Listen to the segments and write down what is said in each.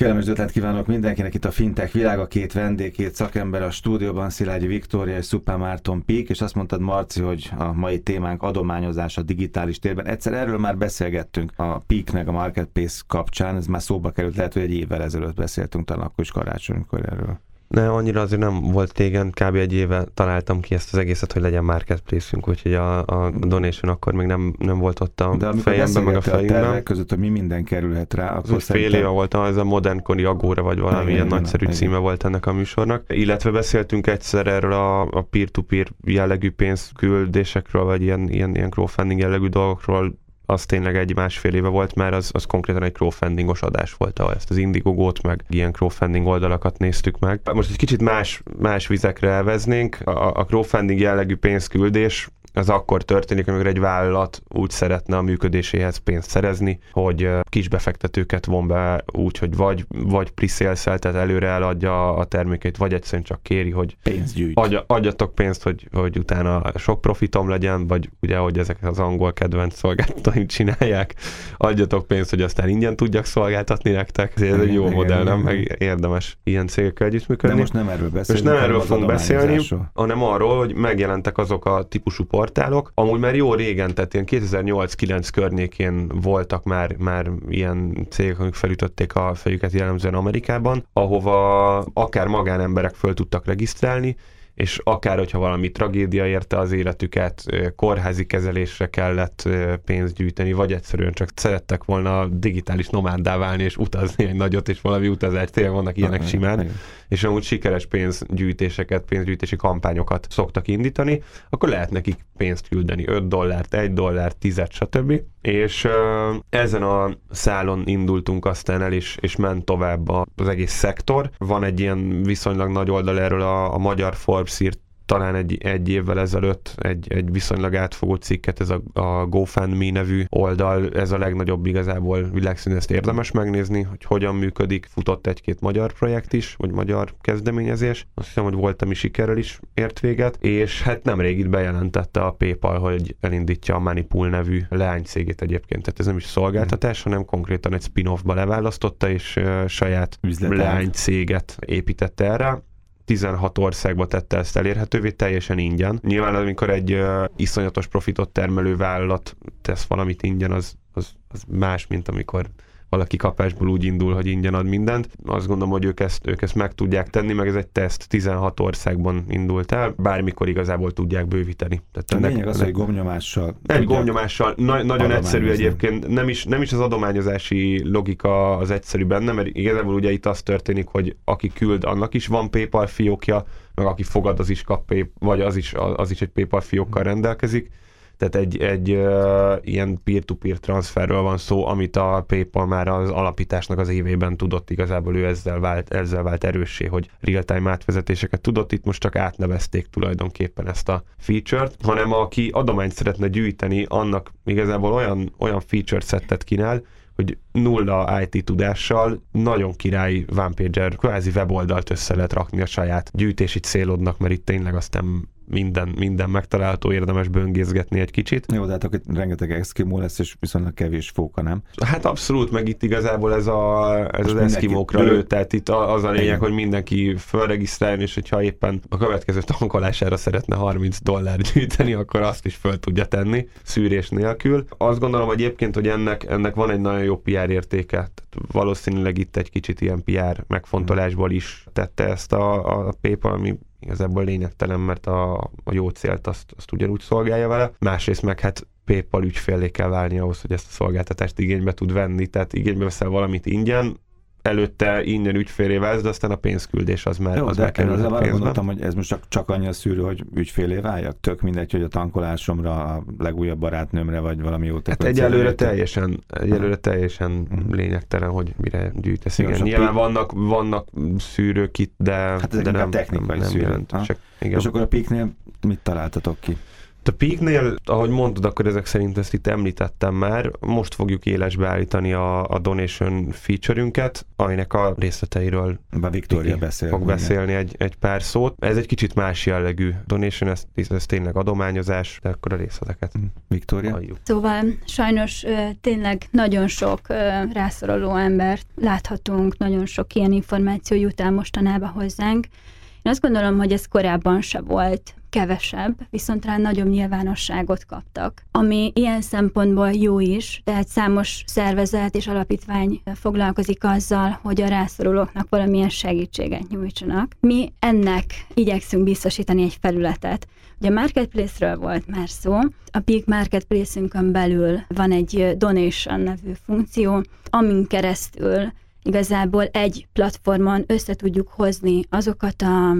Kellemes ötlet kívánok mindenkinek itt a Fintech világa, két vendég, szakember a stúdióban, Szilágyi Viktória és Szupá Márton Pík, és azt mondtad Marci, hogy a mai témánk adományozás a digitális térben. Egyszer erről már beszélgettünk a Pík meg a Marketplace kapcsán, ez már szóba került, lehet, hogy egy évvel ezelőtt beszéltünk, talán akkor is karácsonykor erről. Ne, annyira azért nem volt tégen, kb. egy éve találtam ki ezt az egészet, hogy legyen marketplace-ünk, úgyhogy a, a donation akkor még nem, nem volt ott a De fejemben, meg a fejemben. A között, hogy mi minden kerülhet rá, akkor az fél éve volt, ez a Modern Kori Agóra, vagy valami ilyen nagyszerű igen. címe volt ennek a műsornak. Illetve beszéltünk egyszer erről a, a peer-to-peer jellegű pénzküldésekről, vagy ilyen, ilyen, ilyen crowdfunding jellegű dolgokról az tényleg egy másfél éve volt már, az, az konkrétan egy crowdfundingos adás volt, ahol ezt az Indiegogo-t, meg ilyen crowdfunding oldalakat néztük meg. Most egy kicsit más, más vizekre elveznénk. A, a crowdfunding jellegű pénzküldés az akkor történik, amikor egy vállalat úgy szeretne a működéséhez pénzt szerezni, hogy kis befektetőket von be úgy, hogy vagy, vagy pre tehát előre eladja a termékeit, vagy egyszerűen csak kéri, hogy pénzt gyűjt. Adja, adjatok pénzt, hogy, hogy utána sok profitom legyen, vagy ugye, hogy ezek az angol kedvenc szolgáltatóim csinálják, adjatok pénzt, hogy aztán ingyen tudjak szolgáltatni nektek. Ez egy jó igen, modell, nem? Meg érdemes ilyen cégekkel együttműködni. De most nem erről beszélünk. Most nem erről fogunk beszélni, hanem arról, hogy megjelentek azok a típusú portálok, amúgy már jó régen, tehát ilyen 2008-9 környékén voltak már, már ilyen cégek, amik felütötték a fejüket jellemzően Amerikában, ahova akár magánemberek föl tudtak regisztrálni, és akár, hogyha valami tragédia érte az életüket, kórházi kezelésre kellett pénzt gyűjteni, vagy egyszerűen csak szerettek volna digitális nomáddá válni, és utazni egy nagyot, és valami utazás, tényleg vannak ilyenek simán, és amúgy sikeres pénzgyűjtéseket, pénzgyűjtési kampányokat szoktak indítani, akkor lehet nekik pénzt küldeni, 5 dollárt, 1 dollárt, 10 stb. És ezen a szálon indultunk aztán el, és, és ment tovább az egész szektor. Van egy ilyen viszonylag nagy oldal erről, a, a magyar Forbes írt talán egy, egy évvel ezelőtt egy, egy viszonylag átfogó cikket, ez a, a GoFundMe nevű oldal, ez a legnagyobb igazából világszínű, ezt érdemes megnézni, hogy hogyan működik. Futott egy-két magyar projekt is, vagy magyar kezdeményezés. Azt hiszem, hogy volt, ami sikerrel is ért véget, és hát nemrég itt bejelentette a PayPal, hogy elindítja a Moneypool nevű leánycégét egyébként. Tehát ez nem is szolgáltatás, hanem konkrétan egy spin-offba leválasztotta, és uh, saját leánycéget építette erre 16 országba tette ezt elérhetővé teljesen ingyen. Nyilván amikor egy uh, iszonyatos profitot termelő vállalat tesz valamit ingyen, az, az, az más, mint amikor valaki kapásból úgy indul, hogy ingyen ad mindent. Azt gondolom, hogy ők ezt, ők ezt meg tudják tenni, meg ez egy teszt 16 országban indult el, bármikor igazából tudják bővíteni. Tehát ennek, a lényeg az, ennek, hogy gomnyomással. Egy gomnyomással, na, nagyon egyszerű egyébként, nem is, nem is az adományozási logika az egyszerű benne, mert igazából ugye itt az történik, hogy aki küld, annak is van PayPal fiókja, meg aki fogad, az is kap, vagy az is, az is egy PayPal fiókkal rendelkezik tehát egy, egy uh, ilyen peer-to-peer transferről van szó, amit a PayPal már az alapításnak az évében tudott, igazából ő ezzel vált, ezzel vált erőssé, hogy real-time átvezetéseket tudott, itt most csak átnevezték tulajdonképpen ezt a feature-t, hanem aki adományt szeretne gyűjteni, annak igazából olyan, olyan feature szettet kínál, hogy nulla IT tudással nagyon király OnePager, kvázi weboldalt össze lehet rakni a saját gyűjtési célodnak, mert itt tényleg azt nem minden, minden megtalálható, érdemes böngészgetni egy kicsit. Jó, de hát akkor rengeteg eszkimó lesz, és viszonylag kevés fóka, nem? Hát abszolút, meg itt igazából ez, a, ez az eszkimókra lő, tehát itt az a lényeg, Igen. hogy mindenki fölregisztráljon, és hogyha éppen a következő tankolására szeretne 30 dollár gyűjteni, akkor azt is föl tudja tenni, szűrés nélkül. Azt gondolom egyébként, hogy ennek, ennek van egy nagyon jó PR értéke, tehát valószínűleg itt egy kicsit ilyen PR megfontolásból is tette ezt a, a PayPal, ami igazából lényegtelen, mert a, a jó célt azt, azt ugyanúgy szolgálja vele. Másrészt meg hát PayPal ügyfélé kell válni ahhoz, hogy ezt a szolgáltatást igénybe tud venni, tehát igénybe veszel valamit ingyen, előtte ingyen ügyfélé válsz, de aztán a pénzküldés az már Jó, az de én arra gondoltam, hogy ez most csak, csak annyi a szűrő, hogy ügyfélé váljak. Tök mindegy, hogy a tankolásomra, a legújabb barátnőmre, vagy valami jó Hát egyelőre teljesen, egyelőre teljesen uh-huh. lényegtelen, hogy mire gyűjtesz. Igen, igen nyilván vannak, vannak szűrők itt, de, hát de nem, technikai nem, nem jelent. És akkor a piknél mit találtatok ki? A Peaknél, ahogy mondod, akkor ezek szerint ezt itt említettem már, most fogjuk élesbe állítani a, a donation feature-ünket, aminek a részleteiről a Victoria beszél, fog beszélni egy, egy pár szót. Ez egy kicsit más jellegű donation, ez, ez tényleg adományozás, de akkor a részleteket. Mm. Victoria? Halljuk. Szóval sajnos tényleg nagyon sok rászoruló embert láthatunk, nagyon sok ilyen információ jut el mostanában hozzánk. Én azt gondolom, hogy ez korábban se volt kevesebb, viszont rá nagyobb nyilvánosságot kaptak. Ami ilyen szempontból jó is, tehát számos szervezet és alapítvány foglalkozik azzal, hogy a rászorulóknak valamilyen segítséget nyújtsanak. Mi ennek igyekszünk biztosítani egy felületet. Ugye a Marketplace-ről volt már szó, a Peak Marketplace-ünkön belül van egy Donation nevű funkció, amin keresztül igazából egy platformon össze tudjuk hozni azokat a,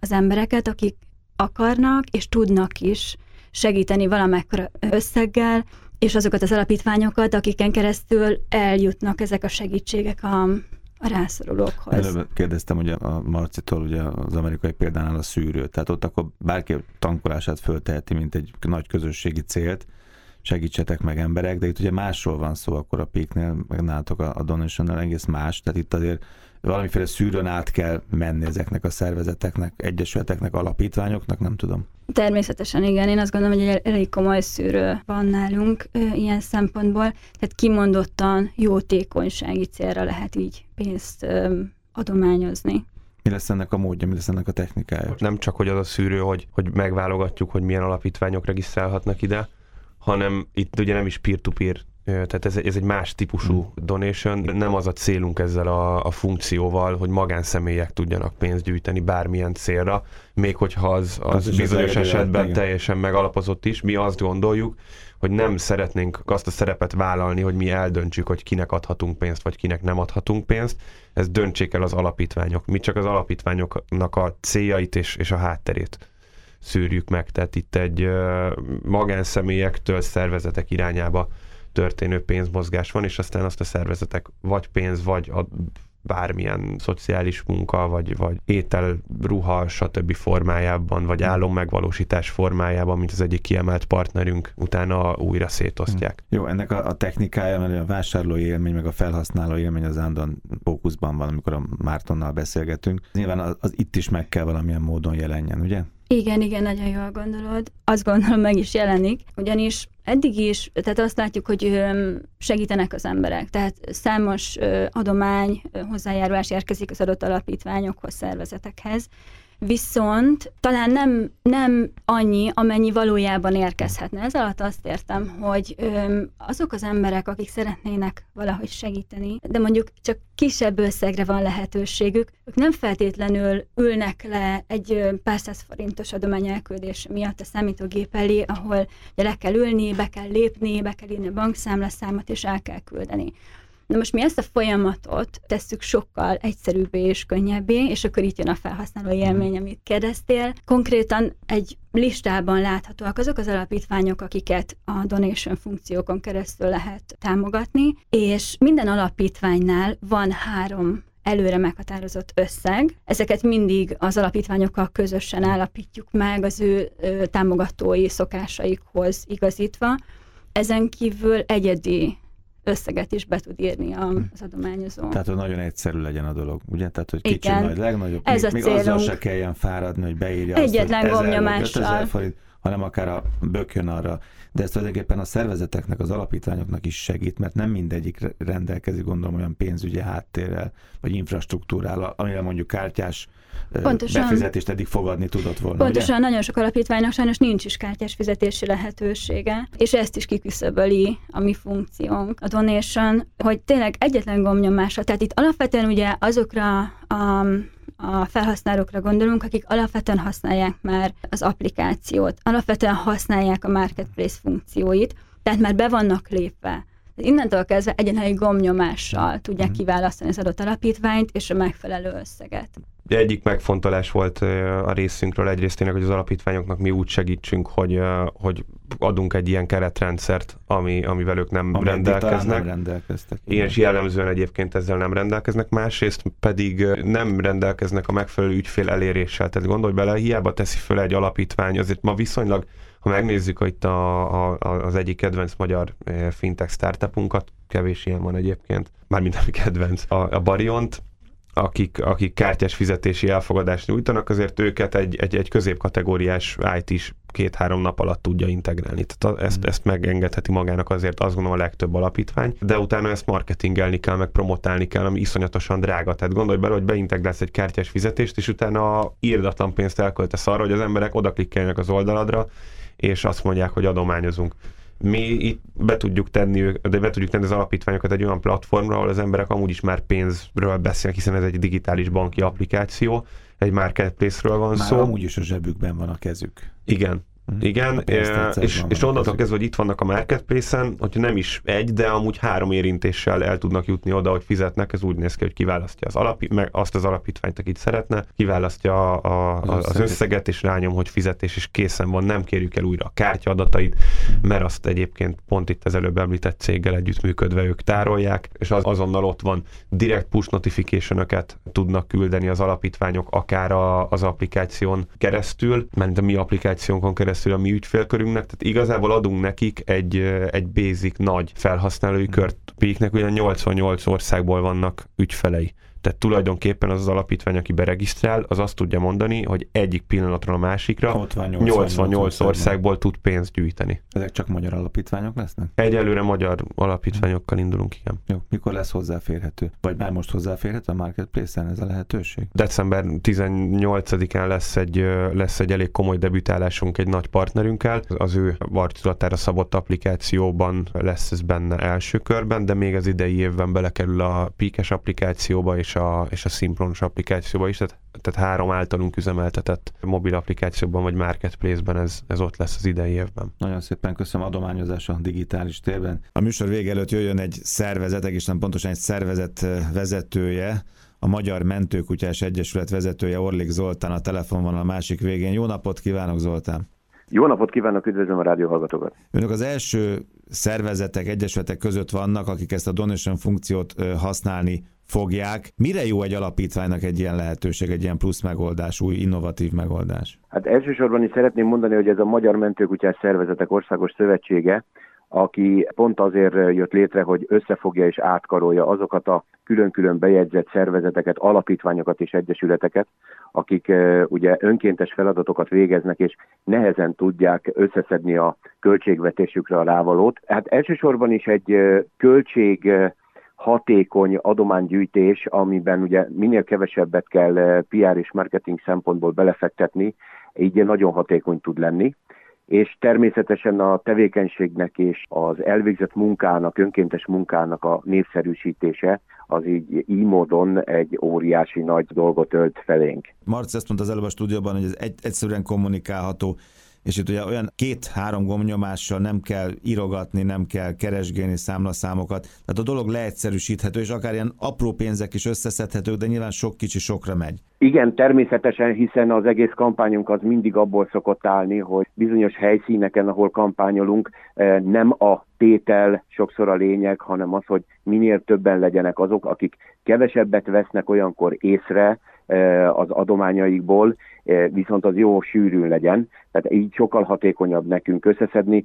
az embereket, akik akarnak és tudnak is segíteni valamekkora összeggel, és azokat az alapítványokat, akiken keresztül eljutnak ezek a segítségek a, a rászorulókhoz. Előbb kérdeztem ugye a Marcitól ugye az amerikai példánál a szűrő, tehát ott akkor bárki tankolását fölteheti, mint egy nagy közösségi célt, segítsetek meg emberek, de itt ugye másról van szó, akkor a Peaknél, meg nálatok a, a donation egész más, tehát itt azért valamiféle szűrőn át kell menni ezeknek a szervezeteknek, egyesületeknek, alapítványoknak, nem tudom. Természetesen igen, én azt gondolom, hogy egy elég komoly szűrő van nálunk ö, ilyen szempontból, tehát kimondottan jótékonysági célra lehet így pénzt ö, adományozni. Mi lesz ennek a módja, mi lesz ennek a technikája? Nem csak, hogy az a szűrő, hogy, hogy megválogatjuk, hogy milyen alapítványok regisztrálhatnak ide, hanem itt ugye nem is peer-to-peer tehát ez, ez egy más típusú hmm. donation. Nem az a célunk ezzel a, a funkcióval, hogy magánszemélyek tudjanak pénzt gyűjteni bármilyen célra, még hogyha az, az, az bizonyos esetben igen. teljesen megalapozott is. Mi azt gondoljuk, hogy nem szeretnénk azt a szerepet vállalni, hogy mi eldöntsük, hogy kinek adhatunk pénzt, vagy kinek nem adhatunk pénzt. Ez döntsék el az alapítványok. Mi csak az alapítványoknak a céljait és, és a hátterét szűrjük meg. Tehát itt egy magánszemélyektől szervezetek irányába történő pénzmozgás van, és aztán azt a szervezetek vagy pénz, vagy a bármilyen szociális munka, vagy, vagy étel, ruha, stb. formájában, vagy megvalósítás formájában, mint az egyik kiemelt partnerünk, utána újra szétosztják. Jó, ennek a, a technikája, mert a vásárlói élmény, meg a felhasználó élmény az állandóan fókuszban van, amikor a Mártonnal beszélgetünk. Nyilván az, az itt is meg kell valamilyen módon jelenjen, ugye? Igen, igen, nagyon jól gondolod. Azt gondolom meg is jelenik, ugyanis eddig is, tehát azt látjuk, hogy segítenek az emberek. Tehát számos adomány, hozzájárulás érkezik az adott alapítványokhoz, szervezetekhez, viszont talán nem, nem annyi, amennyi valójában érkezhetne. Ez alatt azt értem, hogy azok az emberek, akik szeretnének valahogy segíteni, de mondjuk csak kisebb összegre van lehetőségük, ők nem feltétlenül ülnek le egy pár száz forintos adomány elküldés miatt a számítógép elé, ahol le kell ülni, be kell lépni, be kell írni a bankszámlaszámot, és el kell küldeni Na most mi ezt a folyamatot tesszük sokkal egyszerűbbé és könnyebbé, és akkor itt jön a felhasználó élmény, mhm. amit kérdeztél. Konkrétan egy listában láthatóak azok az alapítványok, akiket a donation funkciókon keresztül lehet támogatni, és minden alapítványnál van három előre meghatározott összeg. Ezeket mindig az alapítványokkal közösen állapítjuk meg az ő támogatói szokásaikhoz igazítva. Ezen kívül egyedi összeget is be tud írni az adományozó. Tehát, hogy nagyon egyszerű legyen a dolog, ugye? Tehát, hogy kicsi, Igen. nagy, legnagyobb. Ez még, a még azzal se kelljen fáradni, hogy beírja Egyetlen azt, hogy gomnyomással. forint, hanem akár a bökjön arra. De ez tulajdonképpen a szervezeteknek, az alapítványoknak is segít, mert nem mindegyik rendelkezik, gondolom, olyan pénzügyi háttérrel, vagy infrastruktúrával, amire mondjuk kártyás Pontosan. befizetést eddig fogadni tudott volna. Pontosan, ugye? nagyon sok alapítványnak sajnos nincs is kártyás fizetési lehetősége, és ezt is kiküszöböli a mi funkciónk, a donation, hogy tényleg egyetlen gombnyomásra, tehát itt alapvetően ugye azokra a a felhasználókra gondolunk, akik alapvetően használják már az applikációt, alapvetően használják a marketplace funkcióit, tehát már be vannak lépve. Innentől kezdve egyenlői gombnyomással tudják mhm. kiválasztani az adott alapítványt és a megfelelő összeget. Egyik megfontolás volt a részünkről egyrészt tényleg, hogy az alapítványoknak mi úgy segítsünk, hogy, hogy adunk egy ilyen keretrendszert, ami, amivel ők nem Ami rendelkeznek. Nem rendelkeztek. Ilyen is jellemzően egyébként ezzel nem rendelkeznek, másrészt pedig nem rendelkeznek a megfelelő ügyfél eléréssel. Tehát gondolj bele, hiába teszi föl egy alapítvány, azért ma viszonylag ha megnézzük itt a, a, az egyik kedvenc magyar fintech startupunkat, kevés ilyen van egyébként, mármint ami kedvenc, a, a Bariont, akik, akik kártyás fizetési elfogadást nyújtanak, azért őket egy, egy, egy középkategóriás IT is két-három nap alatt tudja integrálni. Tehát ezt, mm. ezt megengedheti magának azért azt gondolom a legtöbb alapítvány, de utána ezt marketingelni kell, meg promotálni kell, ami iszonyatosan drága. Tehát gondolj bele, hogy beintegrálsz egy kártyás fizetést, és utána írdatlan pénzt elköltesz arra, hogy az emberek oda klikkeljenek az oldaladra, és azt mondják, hogy adományozunk mi itt be tudjuk tenni, de be tudjuk tenni az alapítványokat egy olyan platformra, ahol az emberek amúgy is már pénzről beszélnek, hiszen ez egy digitális banki applikáció, egy marketplace-ről van már szó. amúgy is a zsebükben van a kezük. Igen. Igen, és, és onnantól kezdve, hogy itt vannak a marketplace-en, hogyha nem is egy, de amúgy három érintéssel el tudnak jutni oda, hogy fizetnek, ez úgy néz ki, hogy kiválasztja az alapi, meg azt az alapítványt, akit szeretne, kiválasztja a, a, az összeget, és rányom, hogy fizetés, és készen van, nem kérjük el újra a kártya adatait, mert azt egyébként pont itt az előbb említett céggel együttműködve ők tárolják, és az, azonnal ott van. Direct push notification tudnak küldeni az alapítványok akár a, az applikáción keresztül, mert a mi applikációnkon keresztül keresztül a mi ügyfélkörünknek, tehát igazából adunk nekik egy, egy basic nagy felhasználói kört. Péknek ugyan 88 országból vannak ügyfelei. Tehát tulajdonképpen az az alapítvány, aki beregisztrál, az azt tudja mondani, hogy egyik pillanatról a másikra 88, 88 országból tud pénzt gyűjteni. Ezek csak magyar alapítványok lesznek? Egyelőre magyar alapítványokkal indulunk, igen. Jó, mikor lesz hozzáférhető? Vagy már most hozzáférhető a Marketplace-en ez a lehetőség? December 18-án lesz egy, lesz egy elég komoly debütálásunk egy nagy partnerünkkel. Az ő arculatára szabott applikációban lesz ez benne első körben, de még az idei évben belekerül a Píkes applikációba és a, és a szinkronos applikációban is, tehát, tehát három általunk üzemeltetett mobil applikációban vagy marketplace-ben ez, ez ott lesz az idei évben. Nagyon szépen köszönöm adományozás a digitális térben. A műsor vége előtt jöjjön egy szervezet, egészen pontosan egy szervezet vezetője, a Magyar Mentőkutyás Egyesület vezetője Orlik Zoltán a telefonvonal a másik végén. Jó napot kívánok, Zoltán! Jó napot kívánok, üdvözlöm a rádióhallgatókat! Önök az első szervezetek, egyesületek között vannak, akik ezt a donation funkciót használni fogják. Mire jó egy alapítványnak egy ilyen lehetőség, egy ilyen plusz megoldás, új innovatív megoldás? Hát elsősorban is szeretném mondani, hogy ez a Magyar Mentőkutyás Szervezetek Országos Szövetsége, aki pont azért jött létre, hogy összefogja és átkarolja azokat a külön-külön bejegyzett szervezeteket, alapítványokat és egyesületeket, akik ugye önkéntes feladatokat végeznek, és nehezen tudják összeszedni a költségvetésükre a rávalót. Hát elsősorban is egy költség hatékony adománygyűjtés, amiben ugye minél kevesebbet kell PR és marketing szempontból belefektetni, így nagyon hatékony tud lenni és természetesen a tevékenységnek és az elvégzett munkának, önkéntes munkának a népszerűsítése az így, így módon egy óriási nagy dolgot ölt felénk. Marci azt mondta az előbb a stúdióban, hogy ez egy, egyszerűen kommunikálható és itt ugye olyan két-három gombnyomással nem kell írogatni, nem kell keresgélni számlaszámokat, tehát a dolog leegyszerűsíthető, és akár ilyen apró pénzek is összeszedhetők, de nyilván sok kicsi sokra megy. Igen, természetesen, hiszen az egész kampányunk az mindig abból szokott állni, hogy bizonyos helyszíneken, ahol kampányolunk, eh, nem a tétel sokszor a lényeg, hanem az, hogy minél többen legyenek azok, akik kevesebbet vesznek olyankor észre az adományaikból, viszont az jó sűrűn legyen, tehát így sokkal hatékonyabb nekünk összeszedni.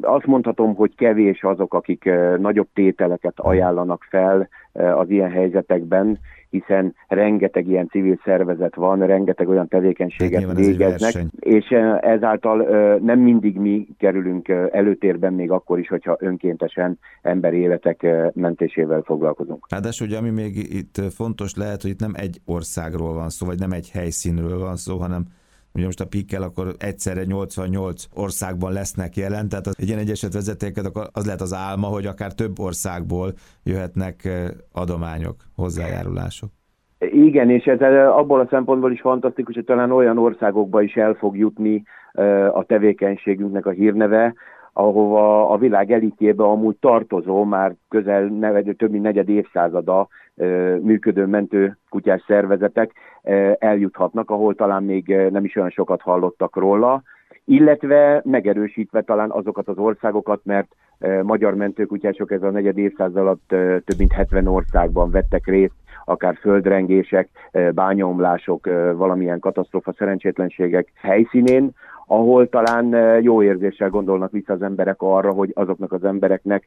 Azt mondhatom, hogy kevés azok, akik nagyobb tételeket ajánlanak fel az ilyen helyzetekben, hiszen rengeteg ilyen civil szervezet van, rengeteg olyan tevékenységet végeznek, és ezáltal nem mindig mi kerülünk előtérben, még akkor is, hogyha önkéntesen emberi életek mentésével foglalkozunk. Ráadásul ugye ami még itt fontos lehet, hogy itt nem egy országról van szó, vagy nem egy helyszínről van szó, hanem ugye most a pikkel akkor egyszerre 88 országban lesznek jelen, tehát egy ilyen egyeset vezetéket, akkor az lehet az álma, hogy akár több országból jöhetnek adományok, hozzájárulások. Igen, és ez abból a szempontból is fantasztikus, hogy talán olyan országokba is el fog jutni a tevékenységünknek a hírneve, ahova a világ elitjébe amúgy tartozó, már közel több mint negyed évszázada működő mentő kutyás szervezetek eljuthatnak, ahol talán még nem is olyan sokat hallottak róla, illetve megerősítve talán azokat az országokat, mert magyar mentőkutyások ez a negyed évszázad alatt több mint 70 országban vettek részt, akár földrengések, bányomlások, valamilyen katasztrófa, szerencsétlenségek helyszínén, ahol talán jó érzéssel gondolnak vissza az emberek arra, hogy azoknak az embereknek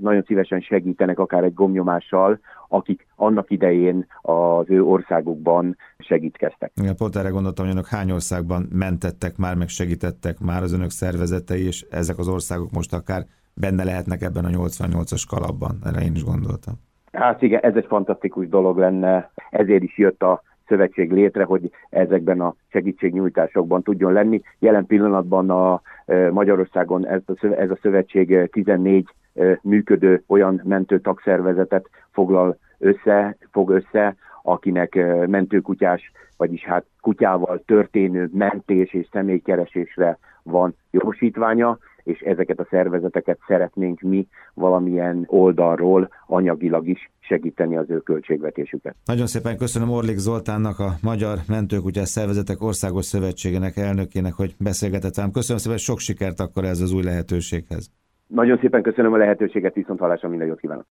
nagyon szívesen segítenek akár egy gomnyomással, akik annak idején az ő országukban segítkeztek. Igen, pont erre gondoltam, hogy önök hány országban mentettek már, meg segítettek már az önök szervezetei, és ezek az országok most akár benne lehetnek ebben a 88-as kalapban. Erre én is gondoltam. Hát igen, ez egy fantasztikus dolog lenne, ezért is jött a szövetség létre, hogy ezekben a segítségnyújtásokban tudjon lenni. Jelen pillanatban a e, Magyarországon ez a, szövetség 14 e, működő olyan mentő tagszervezetet foglal össze, fog össze, akinek e, mentőkutyás, vagyis hát kutyával történő mentés és személykeresésre van jogosítványa, és ezeket a szervezeteket szeretnénk mi valamilyen oldalról anyagilag is segíteni az ő költségvetésüket. Nagyon szépen köszönöm Orlik Zoltánnak, a Magyar Mentőkutyás Szervezetek Országos Szövetségének elnökének, hogy beszélgetett velem. Köszönöm szépen, sok sikert akkor ez az új lehetőséghez. Nagyon szépen köszönöm a lehetőséget, viszont hallásra minden jót kívánok.